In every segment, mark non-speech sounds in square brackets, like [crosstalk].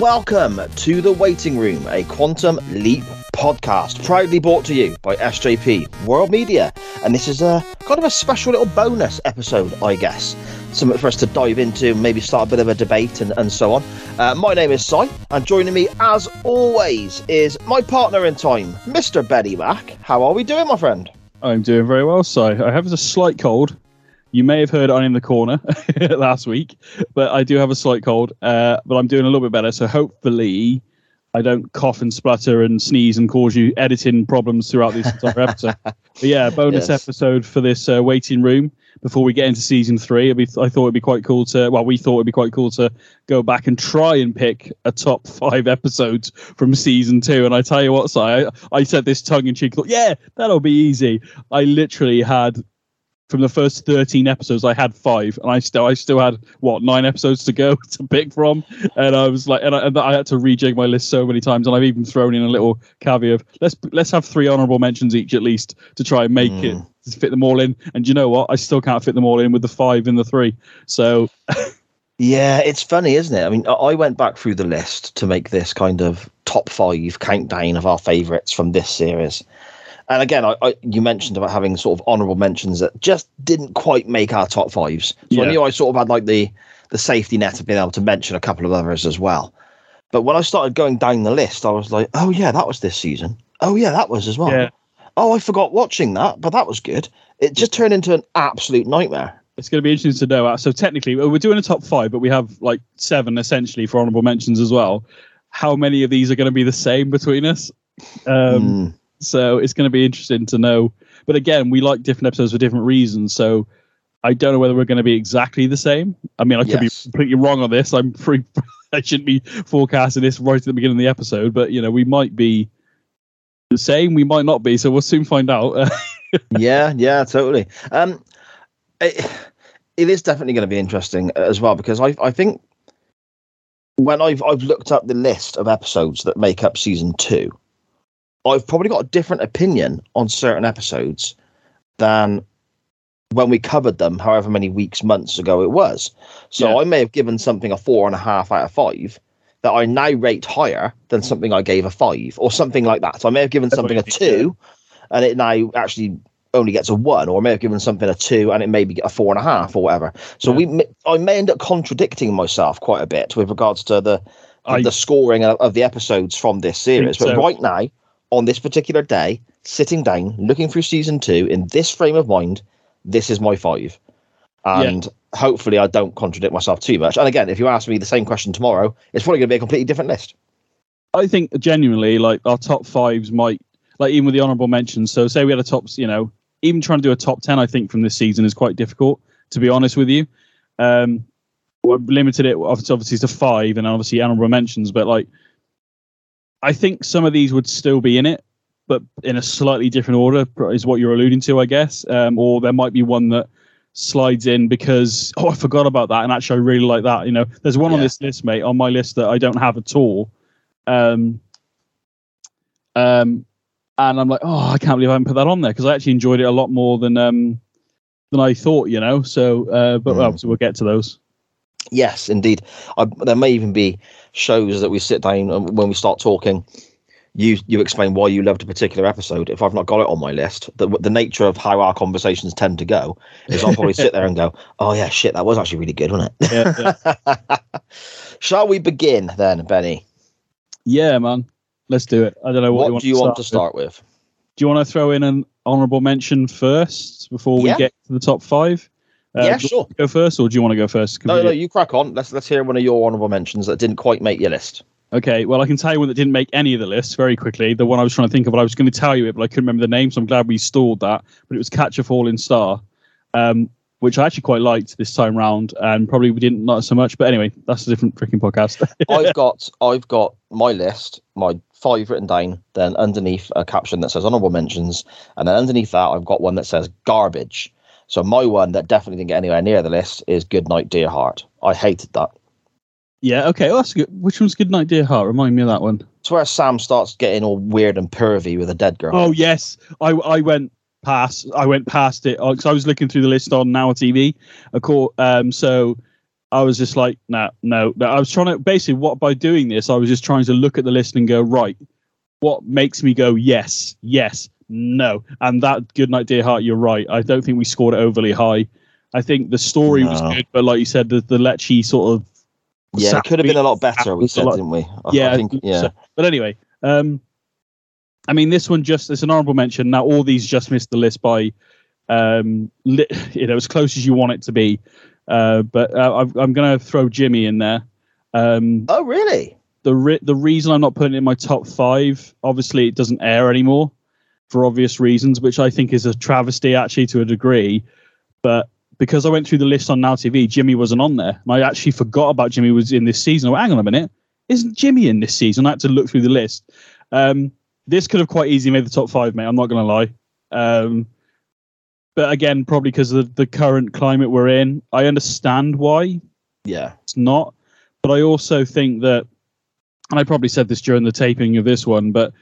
Welcome to The Waiting Room, a Quantum Leap podcast, proudly brought to you by SJP World Media. And this is a kind of a special little bonus episode, I guess. Something for us to dive into, maybe start a bit of a debate and, and so on. Uh, my name is Si, and joining me, as always, is my partner in time, Mr. Benny Mac. How are we doing, my friend? I'm doing very well, Si. I have a slight cold. You may have heard on in the corner [laughs] last week, but I do have a slight cold. Uh, but I'm doing a little bit better, so hopefully I don't cough and splutter and sneeze and cause you editing problems throughout this entire episode. [laughs] but yeah, bonus Yes. episode for this uh, waiting room before we get into season three. Be, I thought it'd be quite cool to. Well, we thought it'd be quite cool to go back and try and pick a top five episodes from season two. And I tell you what, Si, I, I said this tongue in cheek. Thought, yeah, that'll be easy. I literally had from the first 13 episodes i had five and i still i still had what nine episodes to go [laughs] to pick from. And i was like and i, and I had to rejig my list so many times and i've even thrown in a little caveat of let's let's have three honorable mentions each at least to try and make it mm. to fit them all in. And you know what? I still can't fit them all in with the five and the three. So Yeah, it's funny, isn't it? I mean, I- I went back through the list to make this kind of top five countdown of our favourites from this series. And again, I, I you mentioned about having sort of honourable mentions that just didn't quite make our top fives. So I knew I sort of had like the the safety net of being able to mention a couple of others as well. But when I started going down the list, I was like, oh yeah, that was this season. Oh yeah, that was as well. Yeah. Oh, I forgot watching that, but that was good. It just turned into an absolute nightmare. it's going to be interesting to know uh, so technically we're doing a top five but we have like seven essentially for honorable mentions as well how many of these are going to be the same between us um Mm. So it's going to be interesting to know. But again, we like different episodes for different reasons. So I don't know whether we're going to be exactly the same. I mean, I could Yes. be completely wrong on this. I'm pretty. [laughs] I shouldn't be forecasting this right at the beginning of the episode, but you know, we might be the same. We might not be. So we'll soon find out. [laughs] yeah, yeah, totally. Um, it, it is definitely going to be interesting as well because I I think when I've I've looked up the list of episodes that make up season two, I've probably got a different opinion on certain episodes than when we covered them, however many weeks, months ago it was. So Yeah. I may have given something a four and a half out of five that I now rate higher than something I gave a five or something like that. So I may have given That's something a two and it now actually only gets a one, or I may have given something a two and it maybe get a four and a half or whatever. So Yeah. we, I may end up contradicting myself quite a bit with regards to the I- the scoring of, of the episodes from this series. But so. right now, on this particular day, sitting down, looking through season two in this frame of mind, this is my five. And hopefully, I don't contradict myself too much. And again, if you ask me the same question tomorrow, it's probably going to be a completely different list. I think genuinely, like our top fives might, like even with the honorable mentions. So say we had a top, you know, even trying to do a top ten, I think from this season is quite difficult. To be honest with you, um, we've limited it obviously, obviously to five, and obviously honorable mentions. But like, I think some of these would still be in it, but in a slightly different order is what you're alluding to, I guess. Um, or there might be one that slides in because oh I forgot about that and actually I really like that. You know, there's one on this list, mate, on my list that I don't have at all. Um, um, and I'm like, oh, I can't believe I haven't put that on there because I actually enjoyed it a lot more than um than I thought. You know, so uh, but Mm. well, so we'll get to those. Yes, indeed. I, there may even be shows that we sit down and when we start talking. You you explain why you loved a particular episode. If I've not got it on my list, the the nature of how our conversations tend to go is I'll probably sit there and go, [laughs] "Oh yeah, shit, that was actually really good, wasn't it?" Yeah, yeah. [laughs] Shall we begin then, Benny? yeah, man, let's do it. I don't know what, What, you want do you to start want to with. start with? Do you want to throw in an honourable mention first before we Yeah. get to the top five? Uh, Yeah, sure. Go first, or do you want to go first? No, no, you crack on. Let's let's hear one of your honourable mentions that didn't quite make your list. Okay, well, I can tell you one that didn't make any of the lists very quickly. The one I was trying to think of, I was going to tell you it, but I couldn't remember the name, so I'm glad we stalled that. But it was Catch a Falling Star. Um, which I actually quite liked this time round, and probably we didn't not so much. But anyway, that's a different freaking podcast. [laughs] I've got I've got my list, my five written down. Then underneath a caption that says honorable mentions, and then underneath that I've got one that says garbage. So my one that definitely didn't get anywhere near the list is Good Night, Dear Heart. I hated that. yeah, okay, well, that's good. Which one's Good Night, Dear Heart? Remind me of that one. It's where Sam starts getting all weird and pervy with a dead girl. Oh yes, I I went past I went past it because I was looking through the list on Now TV. Of course, um, so I was just like, no, no, no. I was trying to basically what by doing this, I was just trying to look at the list and go right. What makes me go yes, yes, no, and that Good Night Dear Heart. You're right. I don't think we scored it overly high. I think the story was good, but like you said, the the Lecce sort of yeah, it could have been a lot better. We said, lot- didn't we? I, yeah, I think yeah. so- but anyway, um, I mean, this one just it's an honorable mention. Now, all these just missed the list by, um, li- [laughs] you know, as close as you want it to be. Uh, but uh, I'm, I'm going to throw Jimmy in there. Um, Oh really? the re- the reason I'm not putting it in my top five, obviously, it doesn't air anymore for obvious reasons, which I think is a travesty actually to a degree. But because I went through the list on Now TV, Jimmy wasn't on there, and I actually forgot about Jimmy was in this season. I hang on a minute, isn't Jimmy in this season? I had to look through the list. Um, this could have quite easily made the top five, mate. I'm not going to lie. Um, but again, probably because of the, the current climate we're in, I understand why Yeah. it's not. But I also think that, and I probably said this during the taping of this one, but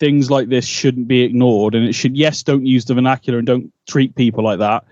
things like this shouldn't be ignored. And it should, yes, don't use the vernacular and don't treat people like that.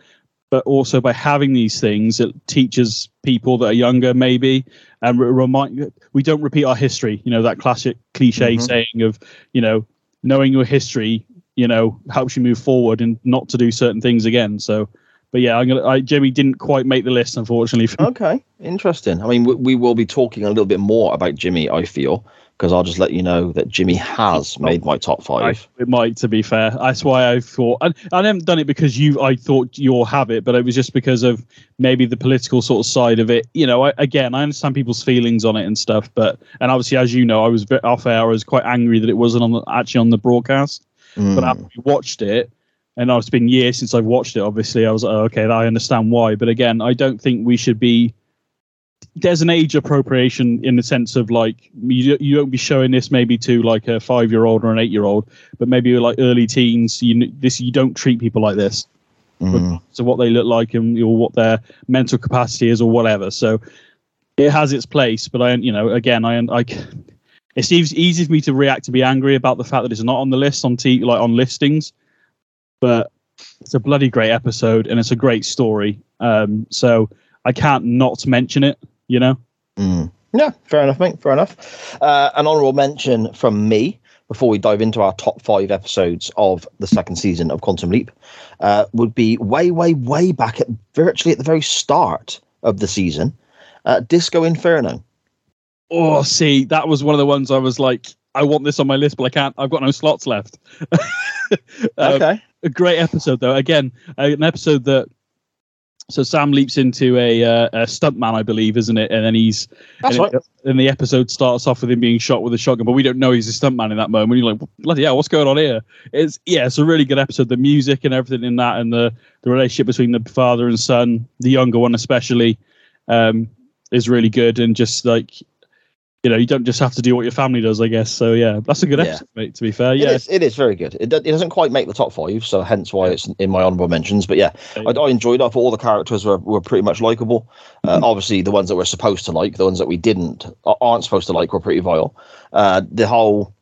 But also by having these things, it teaches people that are younger, maybe, and remind we don't repeat our history. You know that classic cliche Mhm. saying of, you know, knowing your history, you know, helps you move forward and not to do certain things again. So, but yeah, I'm gonna. I, Jimmy didn't quite make the list, unfortunately. [laughs] Okay, interesting. I mean, we, we will be talking a little bit more about Jimmy. I feel because I'll just let you know that Jimmy [laughs] has made my top I, five. it might, to be fair. That's why I thought, and I haven't done it because you. I thought you'll have it, but it was just because of maybe the political sort of side of it. You know, I, again, I understand people's feelings on it and stuff, but and obviously, as you know, I was ve- off air. I was quite angry that it wasn't on the, actually on the broadcast. Mm. But after we watched it, and it's been years since I've watched it. Obviously, I was like, oh, okay, I understand why. But again, I don't think we should be. There's an age appropriation in the sense of like you you don't be showing this maybe to like a five year old or an eight year old, but maybe like early teens. You this you don't treat people like this. Mm. So what they look like and or what their mental capacity is or whatever. So it has its place, but I you know again I I. It's easy, easy for me to react to be angry about the fact that it's not on the list on t like on listings, but it's a bloody great episode and it's a great story. Um, so I can't not mention it. You know, Mm. Yeah, fair enough, mate. Fair enough. Uh, an honourable mention from me before we dive into our top five episodes of the second season of Quantum Leap uh, would be way, way, way back at virtually at the very start of the season, uh, Disco Inferno. oh, see, that was one of the ones I was like, I want this on my list, but I can't. I've got no slots left. [laughs] Um, okay. a great episode though. Again, an episode that so Sam leaps into a, uh, a stuntman, I believe, isn't it? And then he's That's and, right. and the episode starts off with him being shot with a shotgun, but we don't know he's a stuntman in that moment. You're like, bloody hell, what's going on here? It's yeah, it's a really good episode. The music and everything in that, and the the relationship between the father and son, the younger one especially, um, is really good. And just like you know, you don't just have to do what your family does, I guess. So yeah, that's a good Yeah. episode, mate. To be fair, It yeah, is, it is very good. It, do- it doesn't quite make the top five, so hence why it's in my honourable mentions. But yeah, I, I enjoyed it. I thought all the characters were, were pretty much likable. Uh, obviously, the ones that we're supposed to like, the ones that we didn't, aren't supposed to like, were pretty vile. Uh, the whole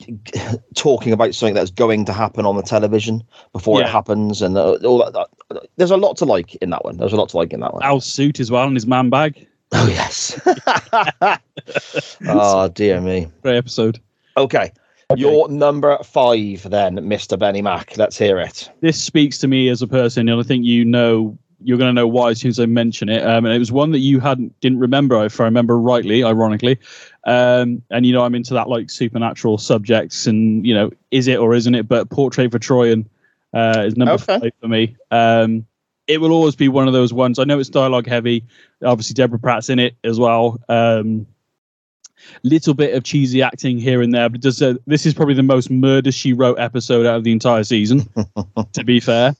[laughs] talking about something that's going to happen on the television before it happens and uh, all that, that. There's a lot to like in that one. There's a lot to like in that one. Al's suit as well and his man bag. Oh, yes. [laughs] oh, dear me. Great episode. Okay. Your number five, then, Mr. Benny Mac. Let's hear it. this speaks to me as a person, and I think you know you're going to know why as soon as I mention it. Um, and it was one that you hadn't didn't remember, if I remember rightly, ironically. Um, and you know I'm into that like supernatural subjects, and you know is it or isn't it? But Portrait for Troian uh, is number Okay. five for me. Um, it will always be one of those ones. I know it's dialogue heavy. Obviously, Deborah Pratt's in it as well. Um, little bit of cheesy acting here and there, but does uh, this is probably the most murder she wrote episode out of the entire season. [laughs] to be fair,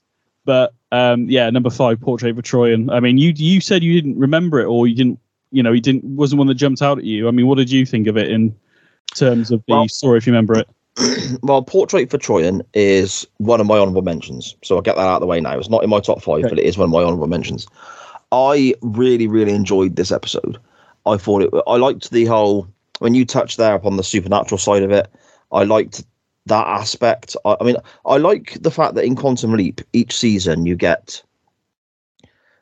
But um, yeah, number five, Portrait of Troian. I mean, you you said you didn't remember it, or you didn't, you know, you didn't wasn't one that jumped out at you. I mean, what did you think of it in terms of the Well- story, if you remember it? [clears throat] well, Portrait for Troian is one of my honourable mentions, so I'll get that out of the way now. It's not in my top five, Okay. but it is one of my honourable mentions. I really, really enjoyed this episode. I thought it. I liked the whole when you touched there upon the supernatural side of it. I liked that aspect. I, I mean, I like the fact that in Quantum Leap, each season you get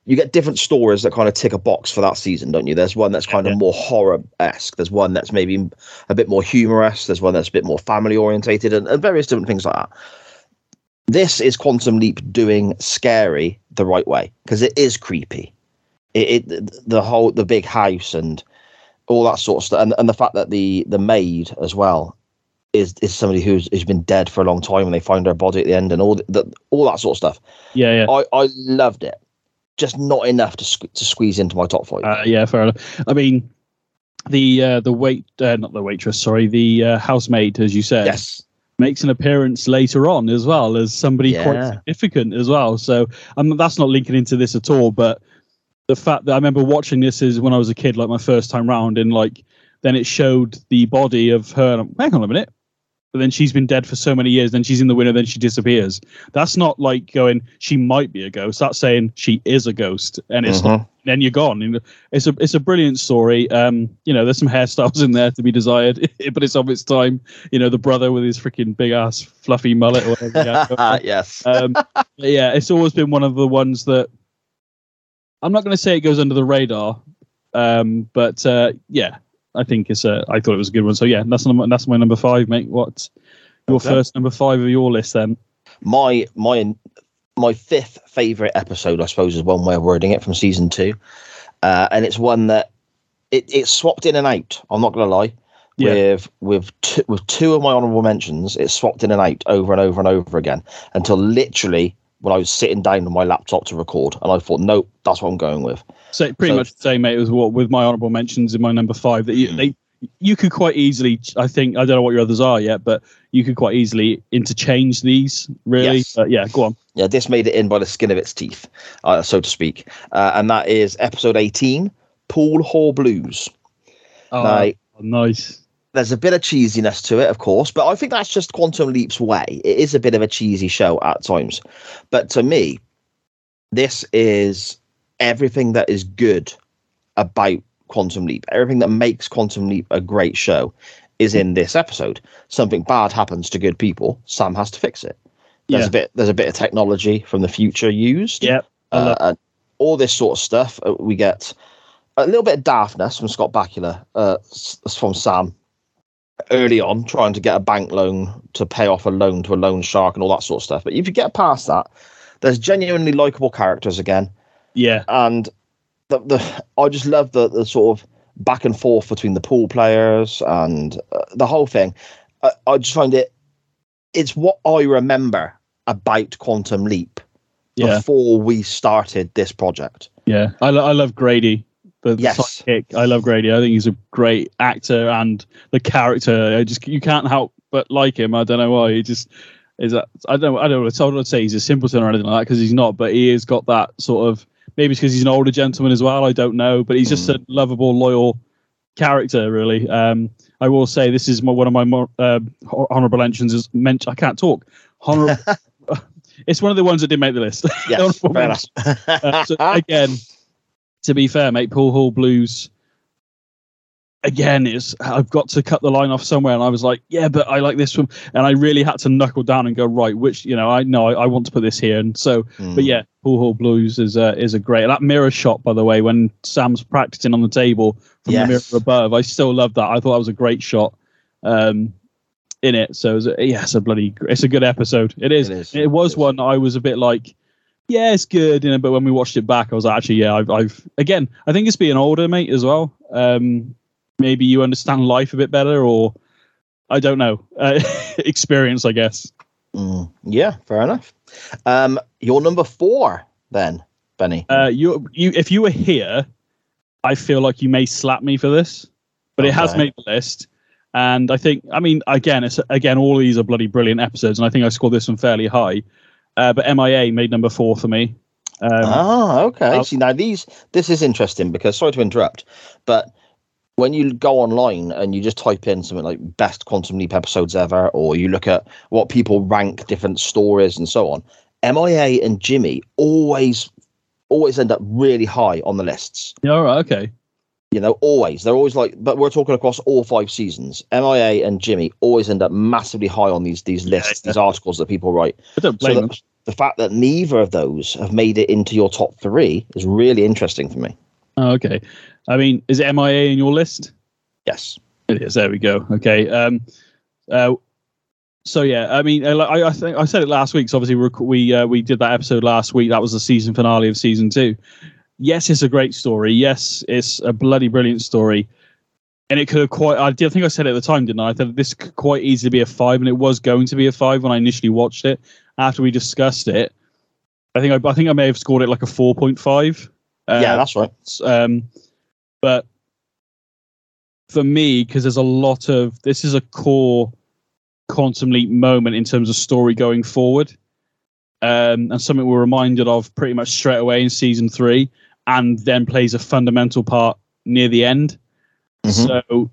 you get different stories that kind of tick a box for that season, don't you? There's one that's kind Yeah. of more horror esque. There's one that's maybe a bit more humorous. There's one that's a bit more family orientated, and, and various different things like that. This is Quantum Leap doing scary the right way because it is creepy. It, it the whole the big house and all that sort of stuff, and, and the fact that the the maid as well is is somebody who's who's been dead for a long time, and they find her body at the end, and all the, all that sort of stuff. Yeah, yeah. I, I loved it. Just not enough to sque- to squeeze into my top five. Uh, yeah, fair enough. I mean, the uh, the wait, uh, not the waitress, sorry, the uh, housemaid, as you said, yes. makes an appearance later on as well as somebody quite significant as well. So um, that's not linking into this at all, but the fact that I remember watching this is when I was a kid, like my first time round, and like then it showed the body of her. and I'm, Hang on a minute. But then she's been dead for so many years. Then she's in the window. Then she disappears. That's not like going. She might be a ghost. That's saying she is a ghost, and it's Mhm. then you're gone. It's a it's a brilliant story. Um, you know, there's some hairstyles in there to be desired, [laughs] but it's of its time. You know, the brother with his freaking big ass fluffy mullet or whatever. he had going. [laughs] yes. um, yeah, it's always been one of the ones that I'm not going to say it goes under the radar, um, but uh, yeah, I think it's a. I thought it was a good one. So yeah, that's number, that's my number five, mate. What your Okay. first number five of your list then? my my my fifth favorite episode, I suppose, is one way of wording it from season two, uh, and it's one that it it's swapped in and out. I'm not gonna lie. Yeah. With with two, with two of my honourable mentions, it's swapped in and out over and over and over again until literally when I was sitting down on my laptop to record, and I thought, nope, that's what I'm going with. So pretty So- much the same, mate, as what with my honourable mentions in my number five. That you, Mm. they you could quite easily. I think I don't know what your others are yet, but you could quite easily interchange these. Really, Yes. but yeah, go on. Yeah, this made it in by the skin of its teeth, uh, so to speak, uh, and that is episode 18, Pool Hall Blues. Oh, Now, nice. There's a bit of cheesiness to it, of course, but I think that's just Quantum Leap's way. It is a bit of a cheesy show at times. But to me, this is everything that is good about Quantum Leap. Everything that makes Quantum Leap a great show is in this episode. Something bad happens to good people, Sam has to fix it. There's Yeah. a bit there's a bit of technology from the future used. Yep. Uh, and all this sort of stuff. Uh, We get a little bit of daftness from Scott Bakula, uh, from Sam early on, trying to get a bank loan to pay off a loan to a loan shark and all that sort of stuff. But if you get past that, there's genuinely likable characters again, Yeah, and the the I just love the the sort of back and forth between the pool players and uh, the whole thing. I, I just find it it's what I remember about Quantum Leap yeah. before we started this project. Yeah, I, lo- I love Grady, the, the Yes. sidekick. I love Grady. I think he's a great actor and the character. I just you can't help but like him. I don't know why. He just is. A, I don't. I don't. Know. I don't say he's a simpleton or anything like that because he's not. But he has got that sort of maybe it's because he's an older gentleman as well. I don't know, but he's just a lovable, loyal character. Really. Um, I will say this is my, one of my more uh, hon- mentions. Is meant I can't talk. Honorable. [laughs] [laughs] it's one of the ones that didn't make the list. [laughs] Yes, fair enough. Uh, so again, to be fair, mate, Pool Hall Blues. Again, is I've got to cut the line off somewhere, and I was like, yeah, but I like this one, and I really had to knuckle down and go right, which you know, I know I, I want to put this here, and so, Mm. but yeah, Pool Hall Blues is a is a great that mirror shot, by the way, when Sam's practicing on the table from Yes. the mirror above, I still love that. I thought that was a great shot. Um, in it, so it was a, yeah, it's a bloody, it's a good episode. It is. It is. It was It is. one I was a bit like, yeah, it's good, you know. But when we watched it back, I was like, actually, yeah, I've, I've again, I think it's being older, mate, as well. Um, maybe you understand life a bit better, or I don't know, uh, [laughs] experience, I guess. Mm, yeah, fair enough. Um, your number four, then, Benny. Uh, you, you, if you were here, I feel like you may slap me for this, but it has made the list. And I think, I mean, again, it's again, all these are bloody brilliant episodes, and I think I scored this one fairly high. Uh, but MIA made number four for me. Um, ah, okay. I'll- See now these this is interesting because sorry to interrupt, but when you go online and you just type in something like best quantum leap episodes ever, or you look at what people rank different stories and so on, MIA and Jimmy always always end up really high on the lists. yeah, all right, okay. You know, always. They're always like but we're talking across all five seasons. MIA and Jimmy always end up massively high on these these lists, Yeah. these articles that people write. I don't So blame them. The, fact that neither of those have made it into your top three is really interesting for me. Oh, okay. I mean, is it MIA in your list? Yes. It is. There we go. Okay. Um, uh, so yeah, I mean, I, I think I said it last week. So obviously we we uh, we did that episode last week. That was the season finale of season two. Yes, it's a great story. Yes, it's a bloody brilliant story. And it could have quite. I did think I said it at the time, didn't I? I this could quite easily be a five, and it was going to be a five when I initially watched it. After we discussed it, I think I, I think I may have scored it like a four point five. Uh, yeah, that's right. um, but for me, because there's a lot of this is a core quantum leap moment in terms of story going forward, um, and something we're reminded of pretty much straight away in season three, and then plays a fundamental part near the end. Mhm. So.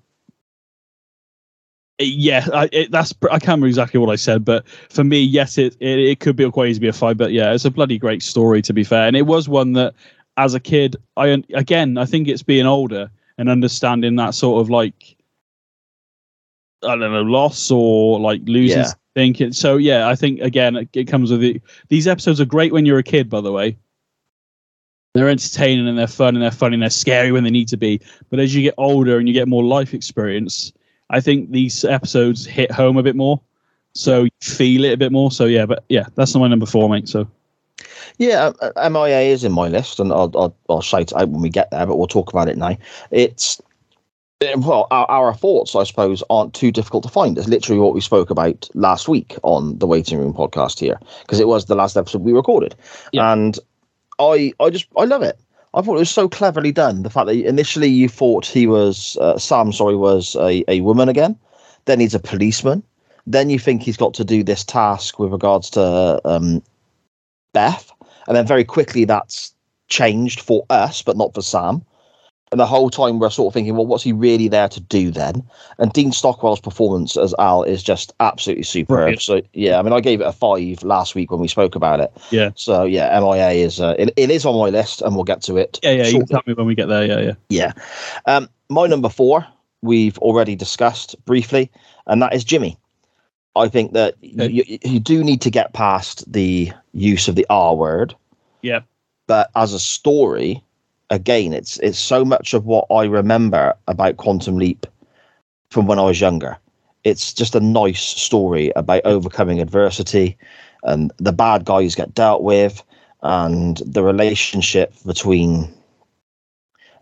Yeah, I, it, that's I can't remember exactly what I said, but for me, yes, it, it it could be quite easy to be a five, but yeah, it's a bloody great story to be fair, and it was one that as a kid, I again, I think it's being older and understanding that sort of like I don't know loss or like losing. Yeah. Thinking so, yeah. I think again, it, it comes with it. These episodes are great when you're a kid, by the way. They're entertaining and they're fun and they're funny and they're scary when they need to be. But as you get older and you get more life experience, I think these episodes hit home a bit more. So you feel it a bit more. So yeah, but yeah, that's my number four, mate. So Yeah, uh, uh, MIA is in my list, and I'll, I'll I'll shout it out when we get there, but we'll talk about it now. It's well, our, our thoughts, I suppose, aren't too difficult to find. It's literally what we spoke about last week on the Waiting Room podcast here, because it was the last episode we recorded, Yeah. and I I just I love it. I thought it was so cleverly done. The fact that initially you thought he was uh, Sam, sorry, was a, a woman again, then he's a policeman. Then you think he's got to do this task with regards to um, Beth, and then very quickly that's changed for us, but not for Sam. And the whole time we're sort of thinking, well, what's he really there to do then? And Dean Stockwell's performance as Al is just absolutely superb. Brilliant. So yeah, I mean, I gave it a five last week when we spoke about it. Yeah. So yeah, MIA is uh, it, it is on my list, and we'll get to it. yeah, yeah, you can tell me when we get there. Yeah, yeah. Yeah. Um, my number four, we've already discussed briefly, and that is Jimmy. I think that Okay. you, you do need to get past the use of the R word. Yeah. But as a story, again, it's it's so much of what I remember about Quantum Leap from when I was younger. It's just a nice story about overcoming adversity and the bad guys get dealt with and the relationship between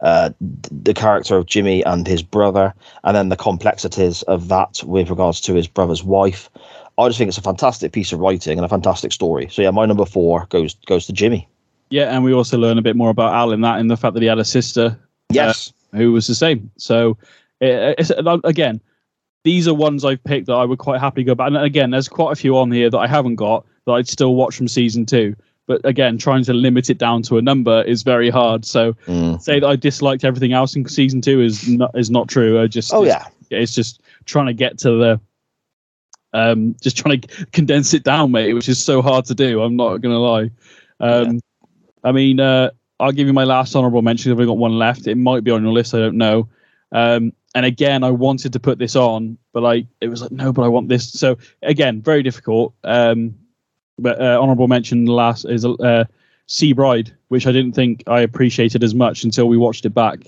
uh, the character of Jimmy and his brother, and then the complexities of that with regards to his brother's wife. I just think it's a fantastic piece of writing and a fantastic story. So yeah, my number four goes goes to Jimmy. Yeah, and we also learn a bit more about Al in that, in the fact that he had a sister Yes, who was the same. So, it, again, these are ones I've picked that I would quite happily go back. And again, there's quite a few on here that I haven't got that I'd still watch from season two. But again, trying to limit it down to a number is very hard. So, Mm. say that I disliked everything else in season two is not is not true. I just oh it's- yeah, it's just trying to get to the um just trying to [laughs] condense it down mate which is so hard to do i'm not gonna lie um i mean uh i'll give you my last honorable mention i've only got one left it might be on your list i don't know um and again i wanted to put this on but like it was like no but i want this so again very difficult um but uh, honorable mention last is uh sea bride which i didn't think i appreciated as much until we watched it back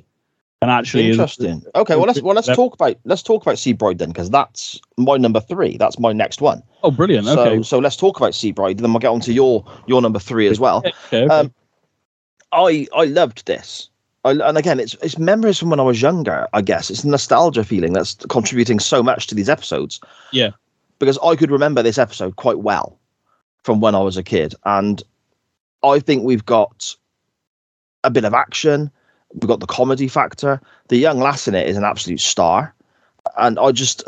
and actually is- interesting. Okay, well let's well let's talk about let's talk about Seabride then, because that's my number three. That's my next one. oh brilliant So okay so let's talk about Seabride. Then we'll get on to your your number three as well. okay, okay. Um, I I loved this. I, and again, it's it's memories from when I was younger. I guess it's nostalgia feeling that's contributing so much to these episodes. Yeah. because I could remember this episode quite well from when I was a kid, and I think we've got a bit of action. We've got the comedy factor. The young lass in it is an absolute star, and I just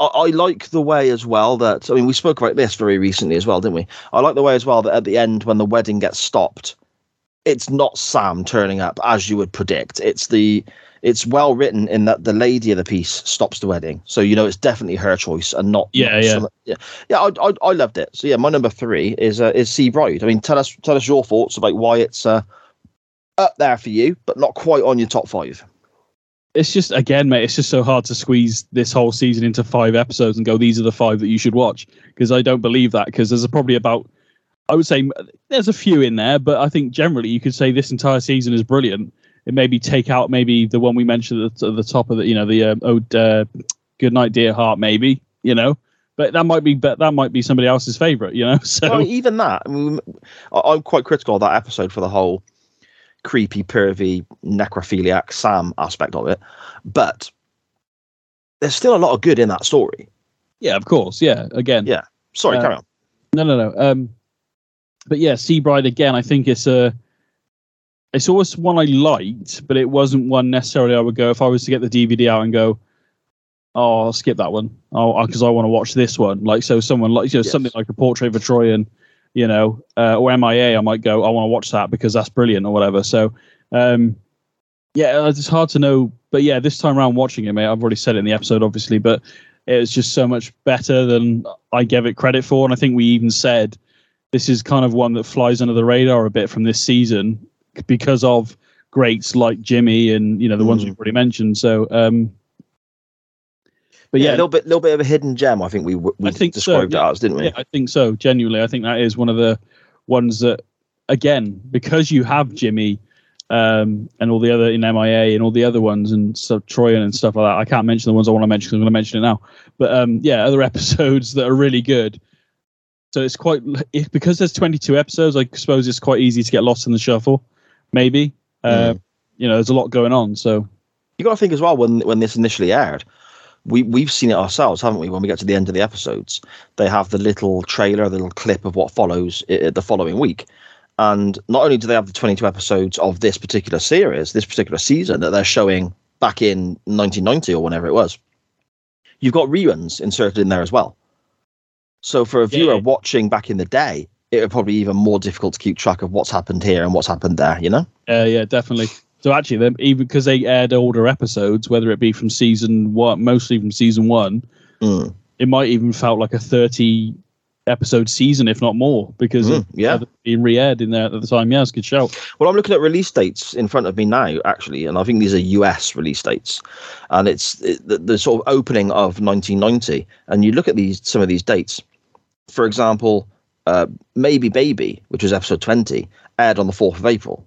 I, I like the way as well that I mean we spoke about this very recently as well, didn't we? I like the way as well that at the end when the wedding gets stopped, it's not Sam turning up as you would predict. It's the it's well written in that the lady of the piece stops the wedding, so you know it's definitely her choice and not Yeah, yeah. yeah, yeah. I, I I loved it. So yeah, my number three is uh, is Sea Bride. I mean, tell us tell us your thoughts about why it's uh, up there for you, but not quite on your top five. It's just again, mate. It's just so hard to squeeze this whole season into five episodes and go. These are the five that you should watch because I don't believe that because there's probably about. I would say there's a few in there, but I think generally you could say this entire season is brilliant. It maybe take out maybe the one we mentioned at the, top of the you know the um, oh uh, good night dear heart maybe you know, but that might be but that might be somebody else's favorite you know. [laughs] So Well, even that, I mean, I'm quite critical of that episode for the whole creepy, pervy, necrophiliac Sam aspect of it. But there's still a lot of good in that story. yeah, of course, yeah. Again, Yeah. Sorry, Uh, carry on. No, no, no. Um, but yeah, Sea Bride again. I think it's a. It's always one I liked, but it wasn't one necessarily I would go if I was to get the DVD out and go, oh, I'll skip that one. Oh, because I want to watch this one. Like so, someone like you know, Yes. something like a Portrait of a Troian, you know, uh, or MIA. I might go, I want to watch that because that's brilliant or whatever. So, um, yeah, it's hard to know. But yeah, this time around watching it, mate, I've already said it in the episode, obviously, but it was just so much better than I gave it credit for. And I think we even said this is kind of one that flies under the radar a bit from this season because of greats like Jimmy and you know the ones Mm. we've already mentioned. So, um, but yeah, yeah, a little bit, little bit of a hidden gem. I think we we I think so, described yeah. it as, didn't we? yeah, I think so. Genuinely, I think that is one of the ones that, again, because you have Jimmy um, and all the other in MIA and all the other ones and so Troian and stuff like that. I can't mention the ones I want to mention because I'm going to mention it now. But um, yeah, other [laughs] episodes that are really good. So it's quite if, because there's 22 episodes. I suppose it's quite easy to get lost in the shuffle. Maybe uh, Mm. you know there's a lot going on. So You got to think as well when when this initially aired, we we've seen it ourselves, haven't we? When we get to the end of the episodes, they have the little trailer, the little clip of what follows the following week. And not only do they have the 22 episodes of this particular series, this particular season that they're showing back in 1990 or whenever it was, you've got reruns inserted in there as well. So for a viewer Yeah. watching back in the day, it would probably be even more difficult to keep track of what's happened here and what's happened there. You know? Uh, yeah, definitely. So actually, them even because they aired older episodes, whether it be from season one, mostly from season one, Mm. it might even felt like a thirty episode season, if not more, because Mm, yeah. being re-aired in there at the time. Yeah, it's a good show. Well, I'm looking at release dates in front of me now, actually, and I think these are US release dates, and it's the, the sort of opening of 1990. And you look at these some of these dates. For example, uh, Maybe Baby, which was episode 20, aired on the 4th of April.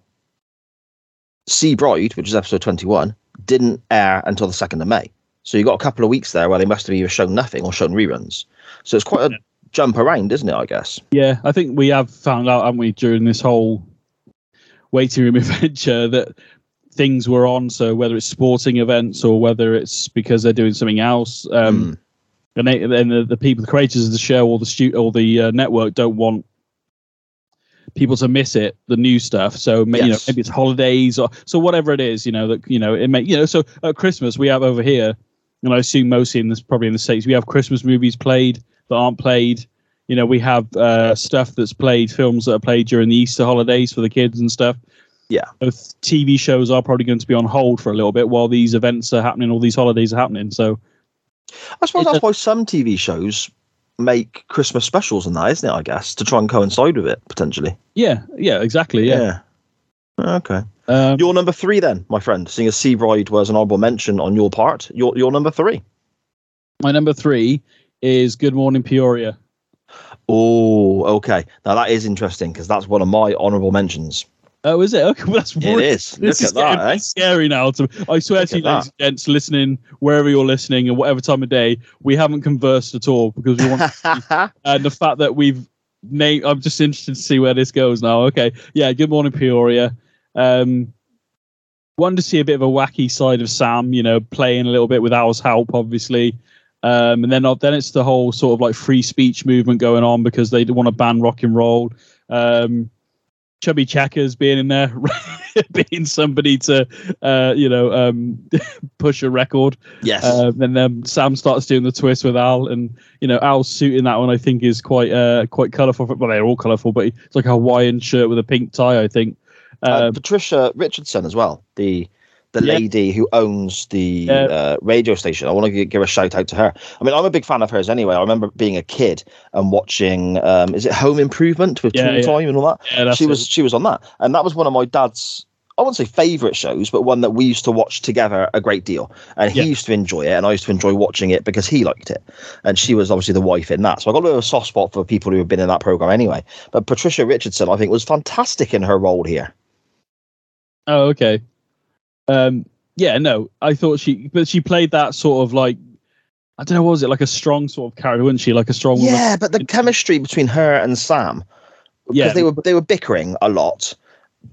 Sea Bride, which is episode 21, didn't air until the 2nd of May. So you got a couple of weeks there where they must have either shown nothing or shown reruns. So it's quite a jump around, isn't it? I guess. Yeah, I think we have found out, haven't we, during this whole waiting room [laughs] adventure that things were on. So whether it's sporting events or whether it's because they're doing something else, um, Mm. and they, and the, the people, the creators of the show or the stu- or the uh, network don't want people to miss it, the new stuff. So ma- you know, maybe it's holidays or so whatever it is. You know that you know it may you know. So at Christmas we have over here, and I assume mostly in this probably in the states we have Christmas movies played that aren't played. You know, we have uh, stuff that's played, films that are played during the Easter holidays for the kids and stuff. Yeah. Both TV shows are probably going to be on hold for a little bit while these events are happening, all these holidays are happening. So I suppose It's that's a- why some TV shows make Christmas specials and that, isn't it? I guess to try and coincide with it potentially. yeah, yeah, exactly. Yeah. Okay. Um, Your number three, then, my friend. Seeing as Sea Bride was an honourable mention on your part, your your number three. my number three is Good Morning Peoria. Oh, okay. Now that is interesting because that's one of my honourable mentions. Oh, is it? Okay, well, that's It really- is. [laughs] This Look is at that, eh? scary now. To, I swear Look to you, ladies and gents, listening wherever you're listening and whatever time of day, we haven't conversed at all because we want. [laughs] and the fact that we've named, I'm just interested to see where this goes now. Okay, yeah. Good morning, Peoria. Um, wanted to see a bit of a wacky side of Sam. You know, playing a little bit with Al's help, obviously. Um, and then then it's the whole sort of like free speech movement going on because they want to ban rock and roll. Um, chubby checkers being in there, [laughs] being somebody to, uh, you know, um, [laughs] push a record. Yes. Um, and then Sam starts doing the twist with Al, and you know, Al's suit in that one I think is quite uh, quite colourful. Well, they're all colourful, but it's like a Hawaiian shirt with a pink tie. I think. Uh, Um, Patricia Richardson as well, the the Yeah. lady who owns the Yeah. uh, radio station. I want to give a shout out to her. I mean, I'm a big fan of hers anyway. I remember being a kid and watching. Um, is it Home Improvement with Yeah. Time and all that? she it. was she was on that, and that was one of my dad's. I wouldn't say favourite shows, but one that we used to watch together a great deal. And he used to enjoy it, and I used to enjoy watching it because he liked it. And she was obviously the wife in that. So I got a bit of a soft spot for people who have been in that programme anyway. But Patricia Richardson, I think, was fantastic in her role here. Oh, okay. Um, yeah, no, I thought she, but she played that sort of like, I don't know, what was it like a strong sort of character, wasn't she? Like a strong woman. Yeah, but the chemistry between her and Sam, because Yeah. they were they were bickering a lot,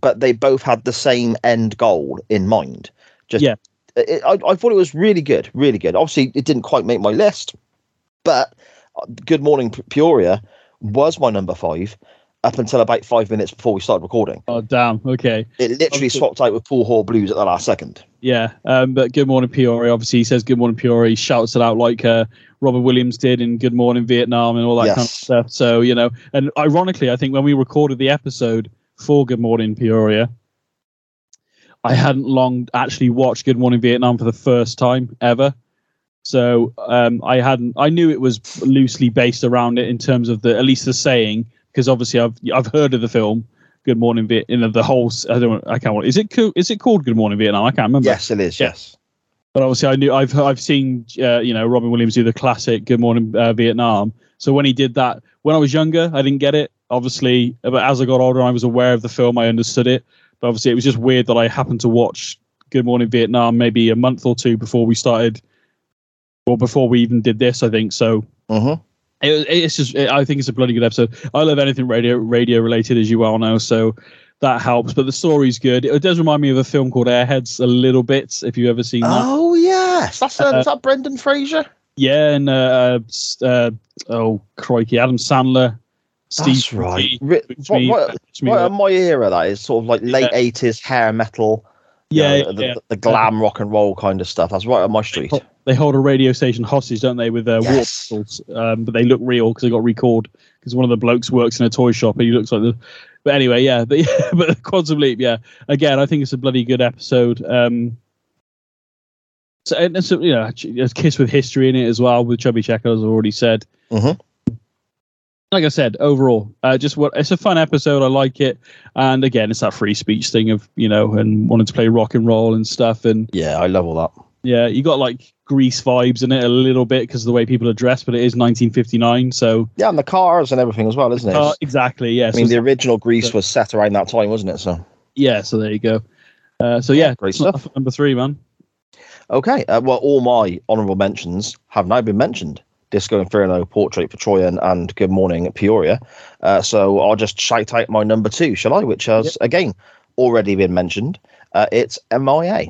but they both had the same end goal in mind. Just Yeah. it, I, I thought it was really good, really good. Obviously, it didn't quite make my list, but uh, Good Morning Peoria was my number five up until about five minutes before we started recording. Oh, damn. Okay. It literally Obviously- swapped out with Pool Hall Blues at the last second. Yeah. Um, but Good Morning Peoria, obviously, he says Good Morning Peoria. He shouts it out like uh, Robert Williams did in Good Morning Vietnam and all that kind of stuff. So, you know, and ironically, I think when we recorded the episode for Good Morning Peoria, I hadn't long actually watched Good Morning Vietnam for the first time ever. So um, I hadn't. I knew it was loosely based around it in terms of the at least the saying, because obviously I've I've heard of the film Good Morning Vietnam. The whole I don't I can't. Is it cool? Is it called Good Morning Vietnam? I can't remember. Yes, it is. Yes. But obviously, I knew I've I've seen uh, you know Robin Williams do the classic Good Morning uh, Vietnam. So when he did that, when I was younger, I didn't get it. Obviously, but as I got older, I was aware of the film. I understood it. But obviously, it was just weird that I happened to watch Good Morning Vietnam maybe a month or two before we started, or before we even did this. I think so. hmm It, it's just I think it's a bloody good episode. I love anything radio radio related, as you well know. So. That helps, but the story's good. It does remind me of a film called Airheads a little bit. If you've ever seen that, Oh yes, that's uh, Uh, is that Brendan Fraser. Yeah, and uh, s- uh, oh crikey, Adam Sandler, Steve. That's right. Buscemi, Ri- Buscemi, what- what- Right, my era that is sort of like late Yeah. eighties hair metal, yeah, know, the, yeah. the, the glam rock and roll kind of stuff. That's right on my street. They hold a radio station hostage, don't they, with their war Yes. pistols? Um, but they look real because they got recalled. Because one of the blokes works in a toy shop and he looks like the. But anyway, yeah, [laughs] but yeah, but Quantum Leap, yeah. Again, I think it's a bloody good episode. Um, so and a, you know a kiss with history in it as well with Chubby Checker, as I've already said. Mhm. Like I said, overall, uh, just what it's a fun episode. I like it, and again, it's that free speech thing of you know, and wanting to play rock and roll and stuff, and Yeah, I love all that. yeah, you got like Grease vibes in it a little bit because of the way people are dressed, but it is 1959, so Yeah, and the cars and everything as well, isn't it? uh, exactly, yeah. I So mean, the original Grease was set around that time, wasn't it? So yeah, so there you go. Uh, so yeah, Great stuff. Number three, man. okay, uh, well, all my honourable mentions have now been mentioned. Disco Inferno, Portrait for Troian, and Good Morning Peoria. Uh, so I'll just shout out my number two, shall I? Which has again already been mentioned. Uh, it's MIA.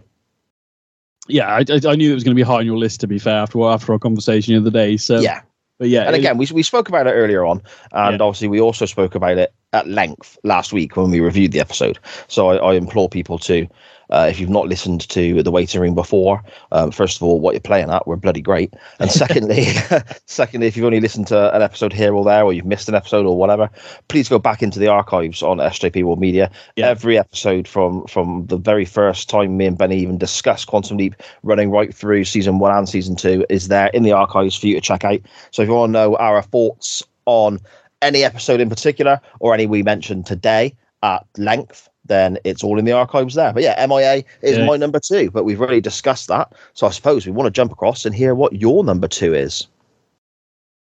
Yeah, I, I, I knew it was going to be high on your list. To be fair, after after our conversation the other day, so yeah, but yeah, and again, we, we spoke about it earlier on, and Yeah. obviously we also spoke about it at length last week when we reviewed the episode. So I, I implore people to, uh, if you've not listened to the waiting room before, um, first of all, what you're playing at, we're bloody great, and [laughs] secondly, [laughs] secondly, if you've only listened to an episode here or there, or you've missed an episode or whatever, please go back into the archives on SJP World Media. Yeah. Every episode from from the very first time me and Benny even discussed Quantum Leap, running right through season one and season two, is there in the archives for you to check out. So if you want to know our thoughts on any episode in particular or any we mentioned today at length, then it's all in the archives there. But yeah, MIA is Yeah. my number two, but we've already discussed that. So I suppose we want to jump across and hear what your number two is.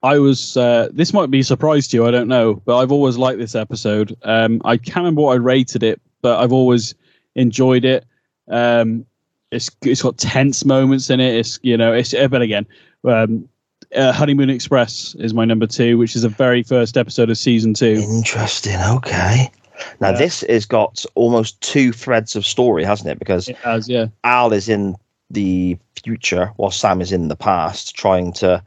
I was. Uh, this might be a surprise to you. I don't know, but I've always liked this episode. Um, I can't remember what I rated it, but I've always enjoyed it. Um, it's it's got tense moments in it. It's you know it's uh, but again, um, uh, Honeymoon Express is my number two, which is the very first episode of season two. Interesting. Okay. Now Yeah. this has got almost two threads of story, hasn't it? Because It has, yeah, Al is in the future while Sam is in the past, trying to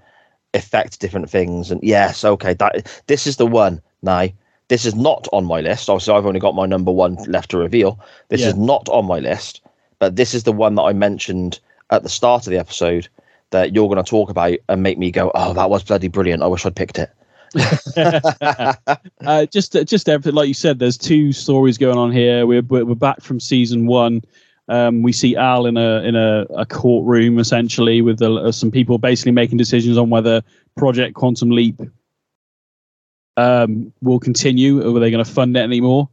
affect different things. And yes, okay, that this is the one now This is not on my list. Obviously, I've only got my number one left to reveal. This Yeah. is not on my list, but this is the one that I mentioned at the start of the episode that you're going to talk about and make me go, "Oh, that was bloody brilliant! I wish I'd picked it." [laughs] uh, just just everything like you said. There's two stories going on here. We're we're, back from season one. Um, we see Al in a in a, a courtroom essentially with uh, some people basically making decisions on whether Project Quantum Leap um, will continue or are they going to fund it anymore.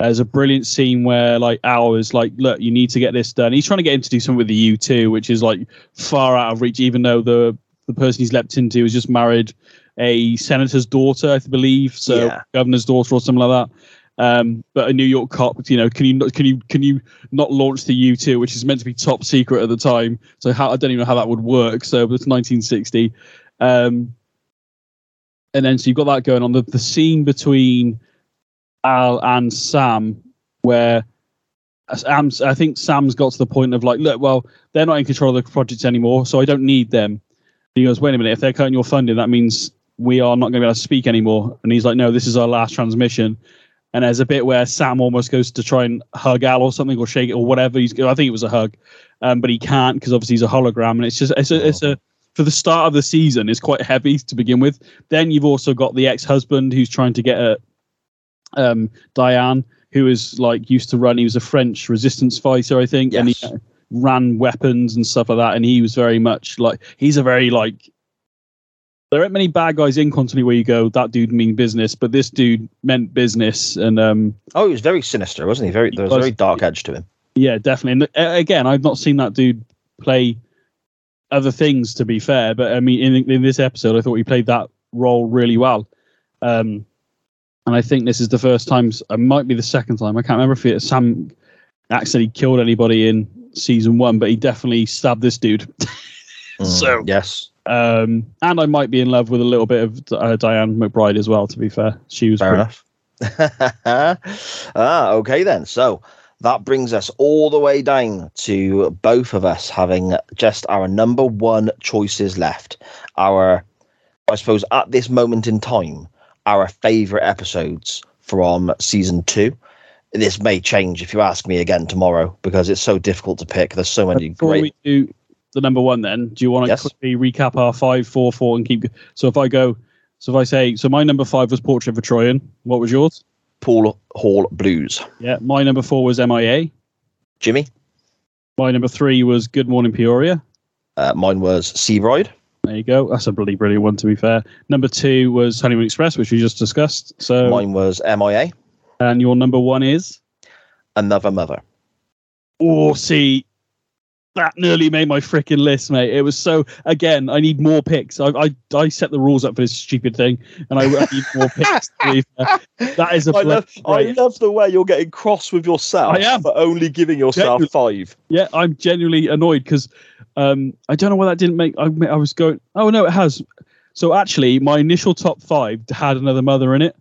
There's a brilliant scene where like Al is like, "Look, you need to get this done." He's trying to get him to do something with the U2, which is like far out of reach, even though the the person he's leapt into is just married a senator's daughter, I believe, so Yeah. governor's daughter or something like that. Um, but a New York cop, you know, can you not, can you can you not launch the U two, which is meant to be top secret at the time? So how I don't even know how that would work. So it's 1960, um, and then so you've got that going on. The the scene between Al and Sam, where I think Sam's got to the point of like, look, well, they're not in control of the project anymore, so I don't need them. And he goes, wait a minute, if they're cutting your funding, that means we are not going to be able to speak anymore. And he's like, no, this is our last transmission. And there's a bit where Sam almost goes to try and hug Al or something or shake it or whatever. He's, I think it was a hug, um, but he can't because obviously he's a hologram. And it's just, it's a, it's a, for the start of the season, it's quite heavy to begin with. Then you've also got the ex-husband who's trying to get a, um, Diane, who is like used to run. He was a French resistance fighter, I think, and he ran weapons and stuff like that. And he was very much like he's a very like. There aren't many bad guys in Continuity where you go, that dude mean business, but this dude meant business, and um, Oh, he was very sinister, wasn't he? Very there was a very dark edge to him. yeah, definitely. And uh, again, I've not seen that dude play other things, to be fair. But I mean, in in this episode, I thought he played that role really well. Um, and I think this is the first time. It might be the second time. I can't remember if it, Sam actually killed anybody in season one, but he definitely stabbed this dude. [laughs] So- Mm, yes, Um, and I might be in love with a little bit of uh, Diane McBride as well. To be fair, she was fair enough. [laughs] ah, okay then. So that brings us all the way down to both of us having just our number one choices left. Our, I suppose, at this moment in time, our favorite episodes from season two. This may change if you ask me again tomorrow because it's so difficult to pick. There's so many Before great. we do the number one, then do you want to Yes. quickly recap our five, four, four, and keep? So if I go, so if I say, so my number five was Portrait of a Troian. What was yours? Pool Hall Blues. Yeah, my number four was MIA. Jimmy, My number three was Good Morning Peoria. uh, mine was Sea Bride. There you go. That's a bloody brilliant one, to be fair. Number two was Honeymoon Express, which we just discussed. So, Mine was MIA. and your number one is? Another Mother. Oh, see, that nearly made my freaking list, mate. It was so. Again, I need more picks. I I, I set the rules up for this stupid thing, and I, I need more picks. That is a I love, bloody I love the way you're getting cross with yourself I am. for only giving yourself five. Yeah, I'm genuinely annoyed because um, I don't know why that didn't make. I, I was going. Oh no, it has. So actually, my initial top five had another mother in it,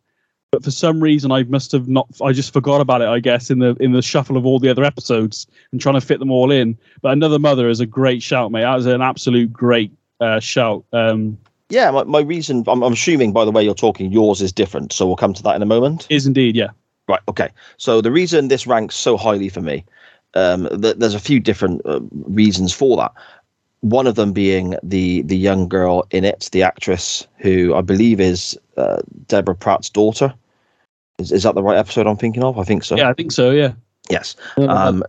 but for some reason I must have not. I just forgot about it. I guess in the in the shuffle of all the other episodes and trying to fit them all in. But another mother is a great shout, mate. That was an absolute great uh, shout. Um, Yeah, my, my reason, I'm, I'm assuming by the way you're talking, yours is different. So we'll come to that in a moment. is indeed, yeah. Right. Okay. So the reason this ranks so highly for me, um, th- there's a few different uh, reasons for that. One of them being the the young girl in it, the actress who I believe is uh, Deborah Pratt's daughter. Is, is that the right episode I'm thinking of? I think so. Yeah, I think so. Yeah. Yes. Um,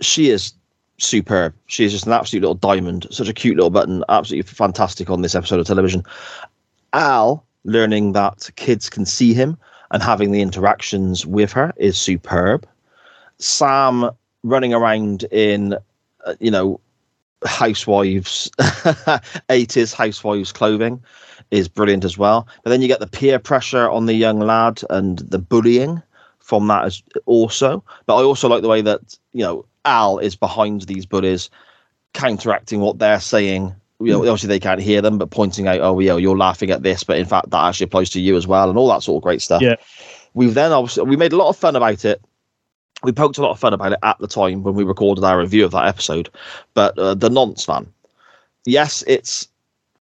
she is superb. She is just an absolute little diamond. Such a cute little button. Absolutely fantastic on this episode of television. Al learning that kids can see him and having the interactions with her is superb. Sam running around in, uh, you know, housewives, [laughs] 80s housewives clothing is brilliant as well. But then you get the peer pressure on the young lad and the bullying from that as also. But I also like the way that you know Al is behind these bullies, counteracting what they're saying. You know, obviously they can't hear them, but pointing out, oh, yeah, you're laughing at this, but in fact that actually applies to you as well, and all that sort of great stuff. Yeah. We've then obviously we made a lot of fun about it. We poked a lot of fun about it at the time when we recorded our review of that episode. But uh, the nonce van, yes, it's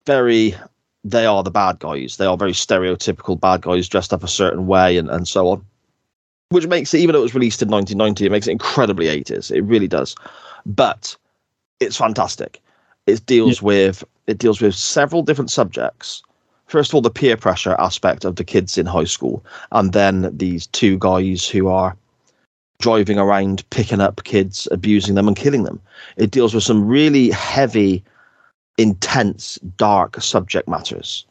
very they are the bad guys. They are very stereotypical bad guys dressed up a certain way and, and so on. Which makes it, even though it was released in 1990, it makes it incredibly 80s. It really does. But it's fantastic. It deals yeah. with it deals with several different subjects. First of all, the peer pressure aspect of the kids in high school, and then these two guys who are driving around, picking up kids, abusing them, and killing them. It deals with some really heavy, intense, dark subject matters.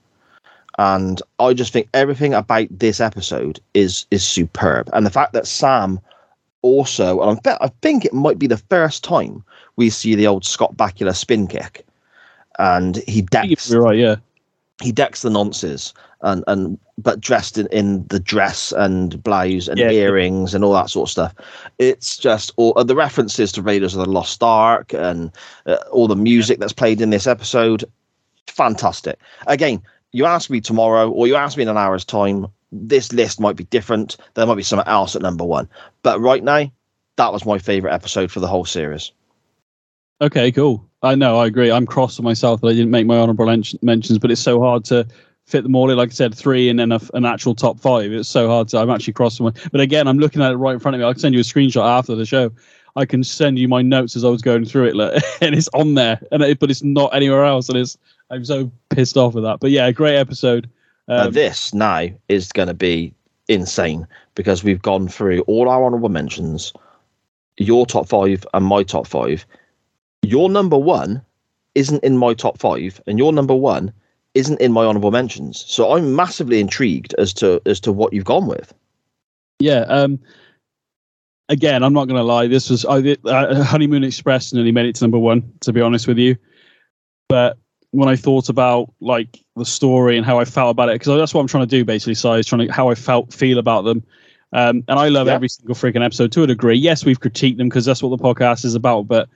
And I just think everything about this episode is is superb. And the fact that Sam also, and I think it might be the first time we see the old Scott Bakula spin kick, and he decks. You're right, yeah. He decks the nonces, and and but dressed in, in the dress and blouse and yeah, earrings and all that sort of stuff. It's just all the references to Raiders of the Lost Ark and uh, all the music that's played in this episode. Fantastic. Again, you ask me tomorrow or you ask me in an hour's time, this list might be different. There might be something else at number one. But right now, that was my favorite episode for the whole series. Okay, cool. I know, I agree. I'm cross with myself that I didn't make my honorable mentions, but it's so hard to fit them all in. Like I said, three and then a, an actual top five. It's so hard to. I'm actually crossing my. But again, I'm looking at it right in front of me. I can send you a screenshot after the show. I can send you my notes as I was going through it, like, [laughs] and it's on there, and it, but it's not anywhere else, and it's. I'm so pissed off with that. But yeah, great episode. Um, this now is going to be insane because we've gone through all our honorable mentions, your top five and my top five. Your number one isn't in my top five, and your number one isn't in my honorable mentions. So I'm massively intrigued as to as to what you've gone with. Yeah. Um, again, I'm not going to lie. This was I, uh, [laughs] Honeymoon Express nearly made it to number one. To be honest with you, but when I thought about like the story and how I felt about it, because that's what I'm trying to do basically. So I was trying to how I felt feel about them. Um, and I love yeah. every single freaking episode to a degree. Yes, we've critiqued them because that's what the podcast is about. But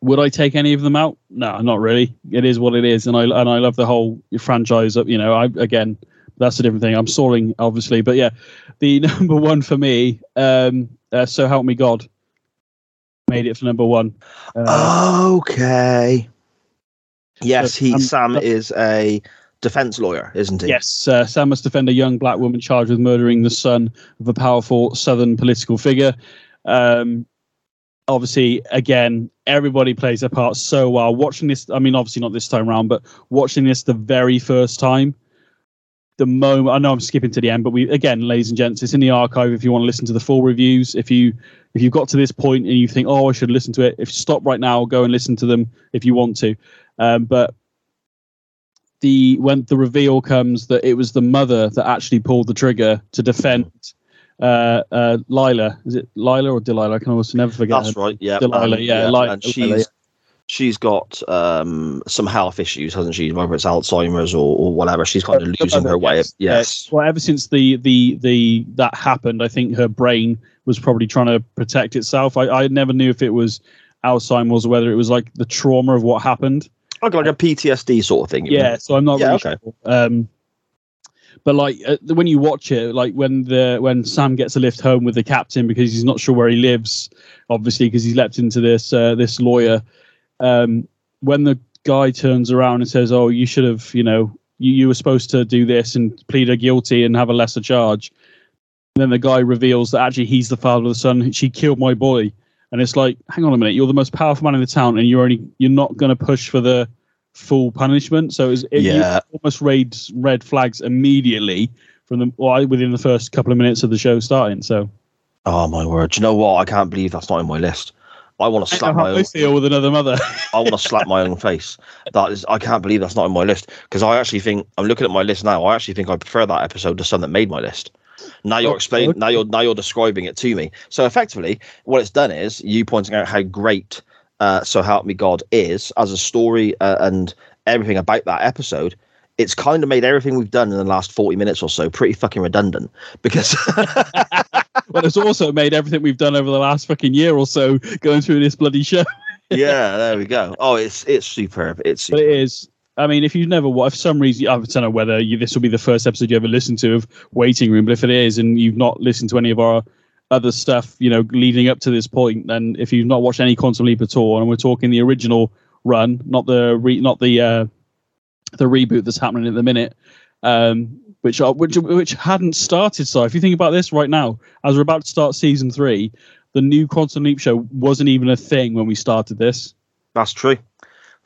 would I take any of them out? No, not really. It is what it is, and I and I love the whole franchise. You know, I again, that's a different thing. I'm stalling, obviously, but yeah, the [laughs] number one for me. Um, uh, so help me God, made it for number one. Uh, okay. Yes, he um, Sam is a defense lawyer, isn't he? Yes, uh, Sam must defend a young black woman charged with murdering the son of a powerful Southern political figure. Um, obviously, again, everybody plays their part so well. Watching this, I mean, obviously not this time around, but watching this the very first time, the moment I know I'm skipping to the end, but we again, ladies and gents, it's in the archive if you want to listen to the full reviews. If you if you've got to this point and you think, oh, I should listen to it, if stop right now, go and listen to them if you want to. Um, but the when the reveal comes that it was the mother that actually pulled the trigger to defend uh, uh, Lila. Is it Lila or Delilah? I can almost never forget. That's her. right. Yeah, Delilah. Um, yeah, yeah. and she's she's got um, some health issues, hasn't she? Whether it's Alzheimer's or, or whatever, she's kind of losing her way. Yes. yes. Well, ever since the the the that happened, I think her brain was probably trying to protect itself. I, I never knew if it was Alzheimer's or whether it was like the trauma of what happened. Okay, like a PTSD sort of thing. Yeah, mean? so I'm not yeah, really okay. sure. Um, but like uh, when you watch it, like when the when Sam gets a lift home with the captain because he's not sure where he lives, obviously because he's leapt into this uh, this lawyer. Um, when the guy turns around and says, "Oh, you should have, you know, you, you were supposed to do this and plead guilty and have a lesser charge," and then the guy reveals that actually he's the father of the son. She killed my boy, and it's like, hang on a minute, you're the most powerful man in the town, and you're only you're not going to push for the full punishment. So it, was, it yeah. almost raised red flags immediately from the well, within the first couple of minutes of the show starting. So, oh my word! Do you know what? I can't believe that's not in my list. I want to slap my own. with another mother. [laughs] I want to slap my own face. That is, I can't believe that's not in my list because I actually think I'm looking at my list now. I actually think I prefer that episode to some that made my list. Now you're explaining. Now you're now you're describing it to me. So effectively, what it's done is you pointing out how great uh, "So Help Me God" is as a story uh, and everything about that episode, it's kind of made everything we've done in the last 40 minutes or so pretty fucking redundant because [laughs] well it's also made everything we've done over the last fucking year or so going through this bloody show. [laughs] Yeah there we go. Oh it's it's superb. It's superb. it is. I mean, if you've never, if for some reason, I don't know whether you, this will be the first episode you ever listened to of Waiting Room, but if it is, and you've not listened to any of our other stuff, you know, leading up to this point, then if you've not watched any Quantum Leap at all, and we're talking the original run, not the re, not the uh, the reboot that's happening at the minute, um, which are, which which hadn't started. So if you think about this right now, as we're about to start season three, the new Quantum Leap show wasn't even a thing when we started this. That's true.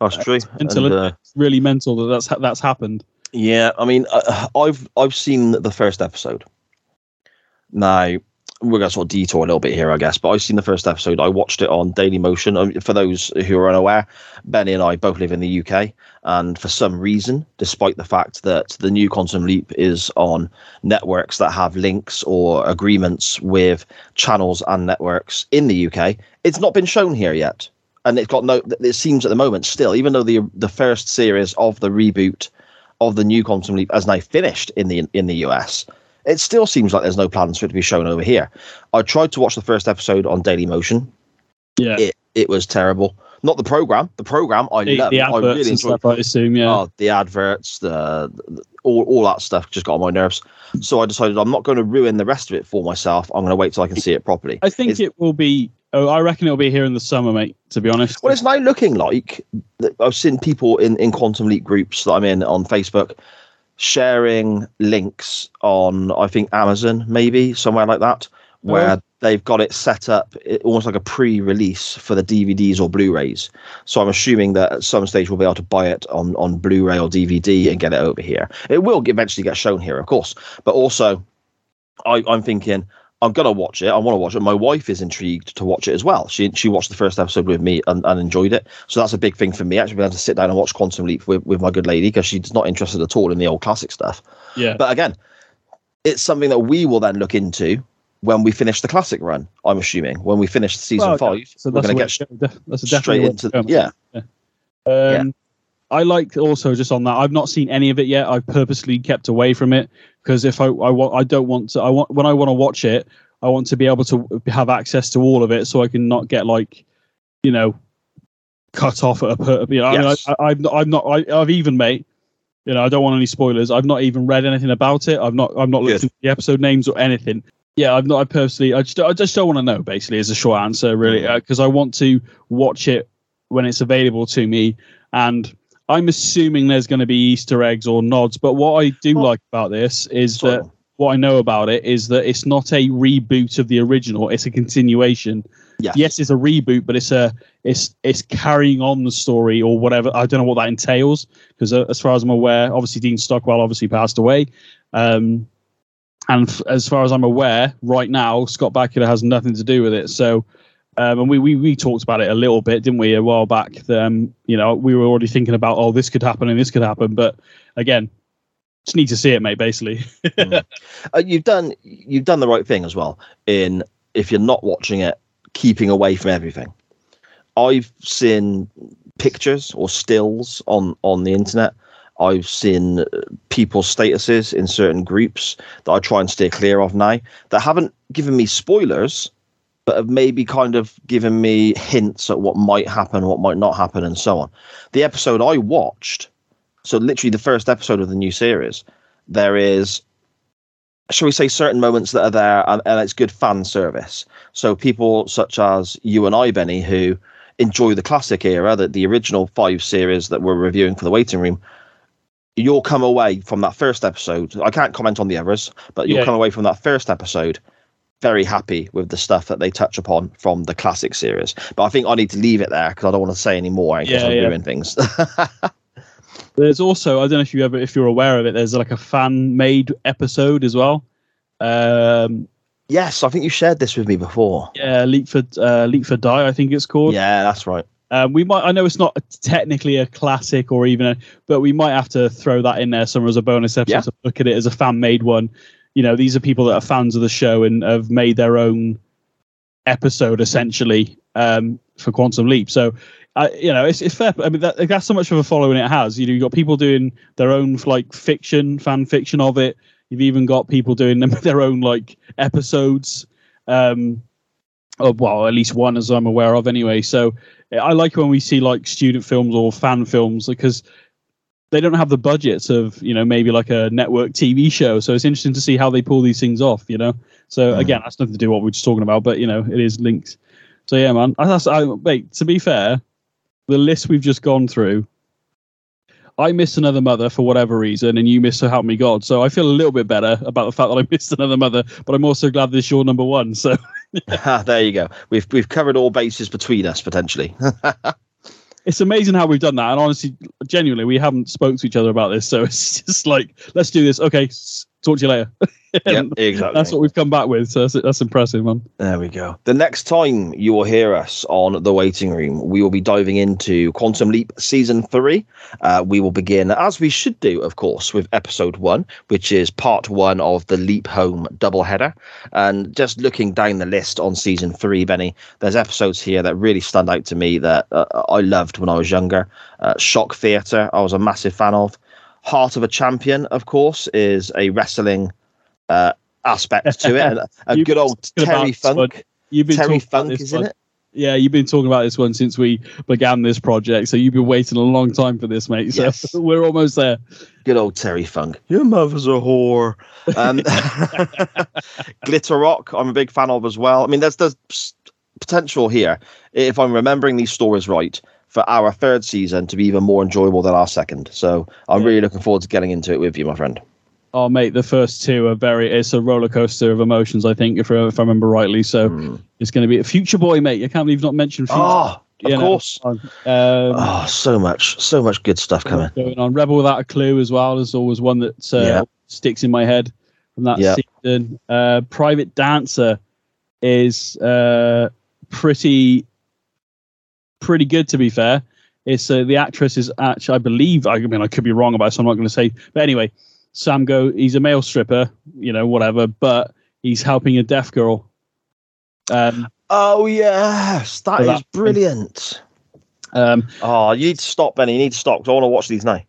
That's true. Until And, uh, it's really mental that that's ha- that's happened. Yeah, I mean, uh, I've I've seen the first episode. Now we're gonna sort of detour a little bit here, I guess, but I've seen the first episode. I watched it on Daily Motion. Um, For those who are unaware, Benny and I both live in the UK, and for some reason, despite the fact that the new Quantum Leap is on networks that have links or agreements with channels and networks in the UK, it's not been shown here yet. And it's got no. It seems at the moment still, even though the the first series of the reboot of the new Quantum Leap has now finished in the in the US, it still seems like there's no plans for it to be shown over here. I tried to watch the first episode on Daily Motion. Yeah, It it was terrible. Not the program. The program I the, love. the I adverts really and stuff. I assume. Yeah. Oh, the adverts, the, the all all that stuff just got on my nerves. So I decided I'm not going to ruin the rest of it for myself. I'm going to wait till I can see it properly. I think It's- it will be. Oh, I reckon it'll be here in the summer, mate. To be honest. Well, it's now looking like I've seen people in, in Quantum Leap groups that I'm in on Facebook sharing links on, I think, Amazon, maybe somewhere like that, where Oh. they've got it set up it, almost like a pre release for the DVDs or Blu rays. So I'm assuming that at some stage we'll be able to buy it on, on Blu ray or DVD and get it over here. It will eventually get shown here, of course, but also I, I'm thinking. I'm gonna watch it. I want to watch it. My wife is intrigued to watch it as well. She she watched the first episode with me and, and enjoyed it. So that's a big thing for me. Actually, being able to sit down and watch Quantum Leap with, with my good lady because she's not interested at all in the old classic stuff. yeah. But again, it's something that we will then look into when we finish the classic run. I'm assuming when we finish season Well, five, So we're going to get to go. Def- that's a straight into to go, yeah. Um, I like also just on that. I've not seen any of it yet. I've purposely kept away from it because if I I want I don't want to I want when I want to watch it I want to be able to have access to all of it so I can not get like you know cut off at a per, you know Yes. I mean, I, I, I've not, I, I've even mate you know I don't want any spoilers. I've not even read anything about it. I've not I've not looked Good. at the episode names or anything. Yeah, I've not. I personally, I just, I just don't want to know. Basically, is a short answer, really, mm-hmm. uh, because I want to watch it when it's available to me. And I'm assuming there's going to be Easter eggs or nods. But what I do Well- like about this is So- that what I know about it is that it's not a reboot of the original; it's a continuation. Yes. Yes, it's a reboot, but it's a it's it's carrying on the story or whatever. I don't know what that entails because, uh, as far as I'm aware, obviously Dean Stockwell obviously passed away. Um, and f- as far as I'm aware, right now Scott Bakula has nothing to do with it. So, um, and we, we we talked about it a little bit, didn't we, a while back? that, Um, you know, we were already thinking about oh, this could happen and this could happen, but again, just need to see it, mate. Basically, [laughs] uh, you've done you've done the right thing as well in if you're not watching it keeping away from everything i've seen pictures or stills on on the internet i've seen people's statuses in certain groups that i try and steer clear of now that haven't given me spoilers but have maybe kind of given me hints at what might happen what might not happen and so on the episode i watched so literally the first episode of the new series there is shall we say certain moments that are there and, and it's good fan service so people such as you and i benny who enjoy the classic era that the original five series that we're reviewing for the waiting room you'll come away from that first episode i can't comment on the others but you'll Yeah. come away from that first episode very happy with the stuff that they touch upon from the classic series but i think i need to leave it there because i don't want to say any more in case Yeah, i yeah. doing things [laughs] there's also I don't know if you ever if you're aware of it. There's like a fan made episode as well. Um, yes i think you shared this with me before yeah, Leap for uh, Leap for Die, I think it's called. yeah that's right Um, we might. I know it's not technically a classic or even, a, but we might have to throw that in there somewhere as a bonus episode Yeah. to look at it as a fan made one. You know, these are people that are fans of the show and have made their own episode essentially um, for Quantum Leap. So, uh, you know, it's, it's fair. I mean, that, that's so much of a following it has. You know, you've got people doing their own like fiction, fan fiction of it. You've even got people doing them [laughs] their own like episodes. Um, of, well, at least one as I'm aware of anyway. So I like when we see like student films or fan films because they don't have the budgets of you know maybe like a network TV show. So it's interesting to see how they pull these things off. You know. So Mm. again, that's nothing to do with what we're just talking about, but you know it is linked. So yeah, man. I, that's, I, wait, to be fair, the list we've just gone through, I missed another mother for whatever reason, and you missed so help me God. So I feel a little bit better about the fact that I [laughs] missed another mother, but I'm also glad this is your number one. So [laughs] there you go. We've we've covered all bases between us potentially. [laughs] it's amazing how we've done that, and honestly, genuinely, we haven't spoke to each other about this. So [laughs] it's just like, let's do this. Okay, talk to you later. [laughs] yeah, [laughs] exactly. That's what we've come back with. So that's, that's impressive, man. There we go. The next time you will hear us on the waiting room, we will be diving into Quantum Leap season three. Uh, we will begin, as we should do, of course, with episode one, which is part one of the Leap Home double header. And just looking down the list on season three, Benny, there's episodes here that really stand out to me that uh, I loved when I was younger. Uh, Shock Theatre, I was a massive fan of. Heart of a Champion, of course, is a wrestling uh, aspect to it. [laughs] a, a good old Terry Funk. You've been Terry Funk, isn't it? Yeah, you've been talking about this one since we began this project, so you've been waiting a long time for this, mate. So yes. [laughs] we're almost there. Good old Terry Funk. Your mother's a whore. Um, [laughs] Glitter Rock, I'm a big fan of as well. I mean, there's there's potential here, if I'm remembering these stories right, for our third season to be even more enjoyable than our second. So I'm yeah. really looking forward to getting into it with you, my friend. Oh, mate, the first two are very. It's a roller coaster of emotions, I think, if, if I remember rightly. So mm. it's going to be a future boy, mate. I can't believe you've not mentioned. Future. Oh, of course. Um, oh, so much, so much good stuff coming. Going on. Rebel without a clue as well. There's always one that uh, yeah. sticks in my head from that yeah. season. Uh, Private Dancer is uh, pretty pretty good to be fair. It's uh, the actress is actually, I believe, I mean, I could be wrong about it, so I'm not going to say. But anyway, Sam go, he's a male stripper, you know, whatever, but he's helping a deaf girl. Um, oh yes, that is brilliant. Um, oh, you need to stop, Benny. You need to stop because I want to watch these now.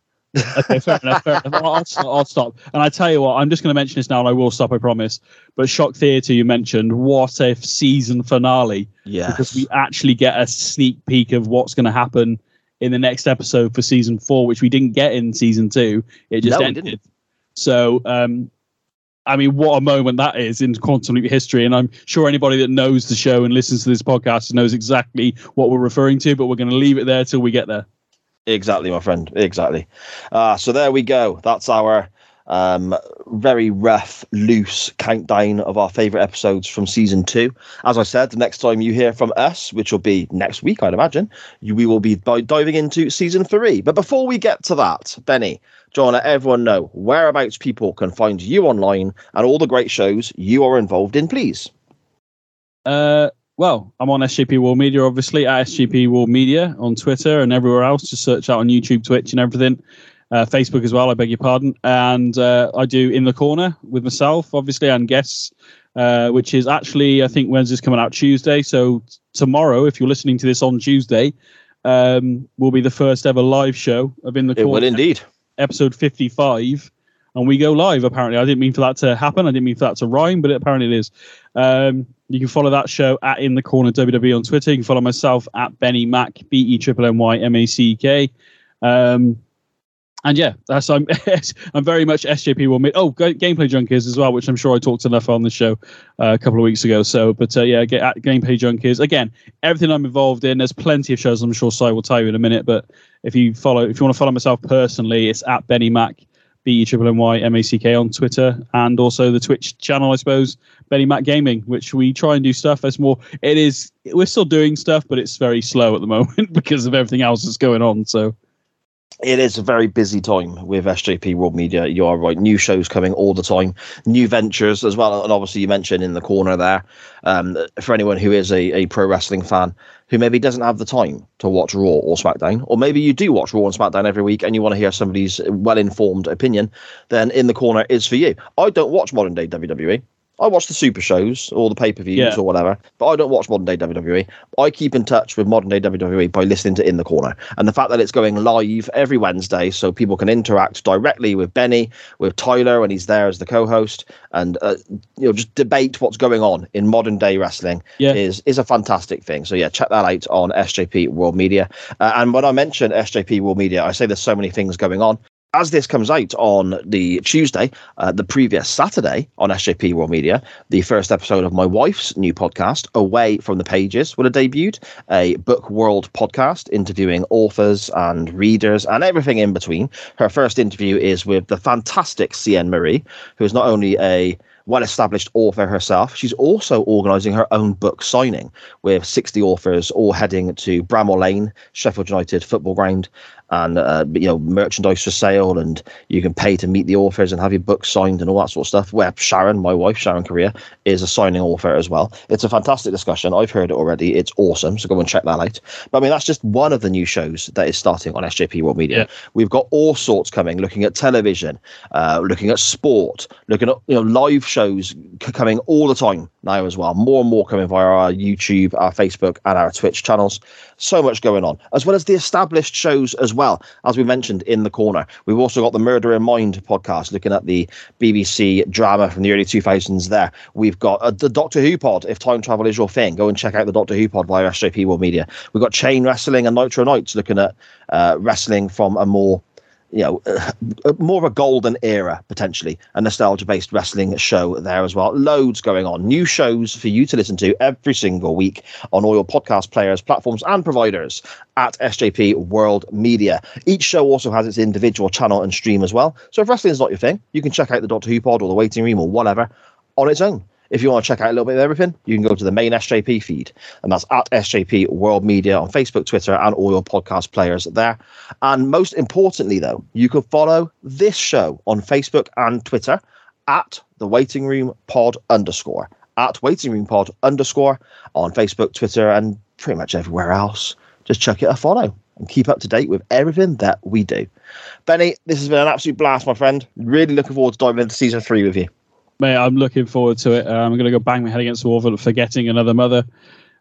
okay, fair enough. Fair enough. I'll, I'll, I'll, stop. And I tell you what, I'm just going to mention this now, and I will stop. I promise. But Shock Theatre, you mentioned. What if season finale? Yeah. Because we actually get a sneak peek of what's going to happen in the next episode for season four, which we didn't get in season two. It just no, ended. So, um, I mean, what a moment that is in quantum leap history. And I'm sure anybody that knows the show and listens to this podcast knows exactly what we're referring to, but we're going to leave it there till we get there. Exactly, my friend. Exactly. Uh, so there we go. That's our um, very rough, loose countdown of our favorite episodes from season two. As I said, the next time you hear from us, which will be next week, I'd imagine, you, we will be diving into season three. But before we get to that, Benny, John, let everyone know whereabouts people can find you online and all the great shows you are involved in, please. Uh, well, I'm on SJP World Media, obviously, at SJP World Media on Twitter and everywhere else. Just search out on YouTube, Twitch, and everything. Uh, Facebook as well, I beg your pardon. And uh, I do In the Corner with myself, obviously, and guests, uh, which is actually, I think, Wednesday's coming out Tuesday. So tomorrow, if you're listening to this on Tuesday, um, will be the first ever live show of In the Corner. It will indeed episode 55 and we go live apparently i didn't mean for that to happen i didn't mean for that to rhyme but it, apparently it is um, you can follow that show at in the corner wwe on twitter you can follow myself at benny mac b-e-n-n-y-m-a-c-k um, and yeah, that's I'm [laughs] I'm very much SJP World Media. Oh, gameplay junkies as well, which I'm sure I talked enough on the show uh, a couple of weeks ago. So, but uh, yeah, get at gameplay junkies again. Everything I'm involved in. There's plenty of shows. I'm sure Si will tell you in a minute. But if you follow, if you want to follow myself personally, it's at Benny Mac, B E N N Y M A C K on Twitter, and also the Twitch channel, I suppose, Benny Mac Gaming, which we try and do stuff. That's more. It is. We're still doing stuff, but it's very slow at the moment [laughs] because of everything else that's going on. So it is a very busy time with SJP World Media. You are right. New shows coming all the time, new ventures as well. And obviously, you mentioned in the corner there, um, for anyone who is a, a pro wrestling fan who maybe doesn't have the time to watch Raw or SmackDown, or maybe you do watch Raw and SmackDown every week and you want to hear somebody's well informed opinion, then In the Corner is for you. I don't watch modern day WWE. I watch the super shows or the pay per views yeah. or whatever, but I don't watch modern day WWE. I keep in touch with modern day WWE by listening to In the Corner. And the fact that it's going live every Wednesday so people can interact directly with Benny, with Tyler when he's there as the co host, and uh, you know just debate what's going on in modern day wrestling yeah. is, is a fantastic thing. So, yeah, check that out on SJP World Media. Uh, and when I mention SJP World Media, I say there's so many things going on. As this comes out on the Tuesday, uh, the previous Saturday on SJP World Media, the first episode of my wife's new podcast, Away from the Pages, will have debuted a book world podcast interviewing authors and readers and everything in between. Her first interview is with the fantastic CN Marie, who is not only a well established author herself. She's also organising her own book signing with 60 authors all heading to Bramall Lane, Sheffield United football ground, and uh, you know merchandise for sale, and you can pay to meet the authors and have your book signed and all that sort of stuff. Where Sharon, my wife, Sharon Korea, is a signing author as well. It's a fantastic discussion. I've heard it already. It's awesome. So go and check that out. But I mean, that's just one of the new shows that is starting on SJP World Media. Yeah. We've got all sorts coming, looking at television, uh, looking at sport, looking at you know live shows c- coming all the time now as well. More and more coming via our YouTube, our Facebook, and our Twitch channels. So much going on, as well as the established shows as well. Well, as we mentioned in the corner, we've also got the Murder in Mind podcast, looking at the BBC drama from the early 2000s. There, we've got uh, the Doctor Who pod. If time travel is your thing, go and check out the Doctor Who pod via SJP World Media. We've got Chain Wrestling and Nitro Nights, looking at uh, wrestling from a more you know, uh, more of a golden era potentially, a nostalgia-based wrestling show there as well. Loads going on, new shows for you to listen to every single week on all your podcast players, platforms, and providers at SJP World Media. Each show also has its individual channel and stream as well. So if wrestling is not your thing, you can check out the Doctor Who pod or the Waiting Room or whatever on its own. If you want to check out a little bit of everything, you can go to the main SJP feed, and that's at SJP World Media on Facebook, Twitter, and all your podcast players there. And most importantly, though, you can follow this show on Facebook and Twitter at the Waiting Room Pod underscore at Waiting Room Pod underscore on Facebook, Twitter, and pretty much everywhere else. Just chuck it a follow and keep up to date with everything that we do. Benny, this has been an absolute blast, my friend. Really looking forward to diving into season three with you. Mate, I'm looking forward to it. Uh, I'm going to go bang my head against the wall for forgetting another mother. [laughs]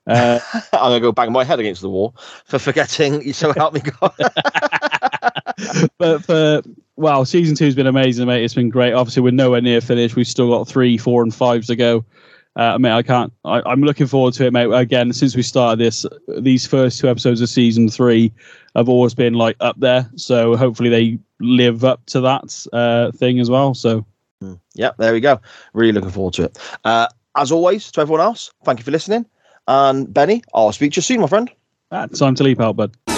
Uh, I'm gonna go bang my head against the wall for forgetting. So help me God. [laughs] but for well, season two's been amazing, mate. It's been great. Obviously, we're nowhere near finished. We've still got three, four, and five to go. Uh, mate, I can't. I, I'm looking forward to it, mate. Again, since we started this, these first two episodes of season three have always been like up there. So hopefully they live up to that uh, thing as well. So yeah, there we go. Really looking forward to it. Uh, as always, to everyone else, thank you for listening. And Benny, I'll speak to you soon, my friend. time to leap out, bud.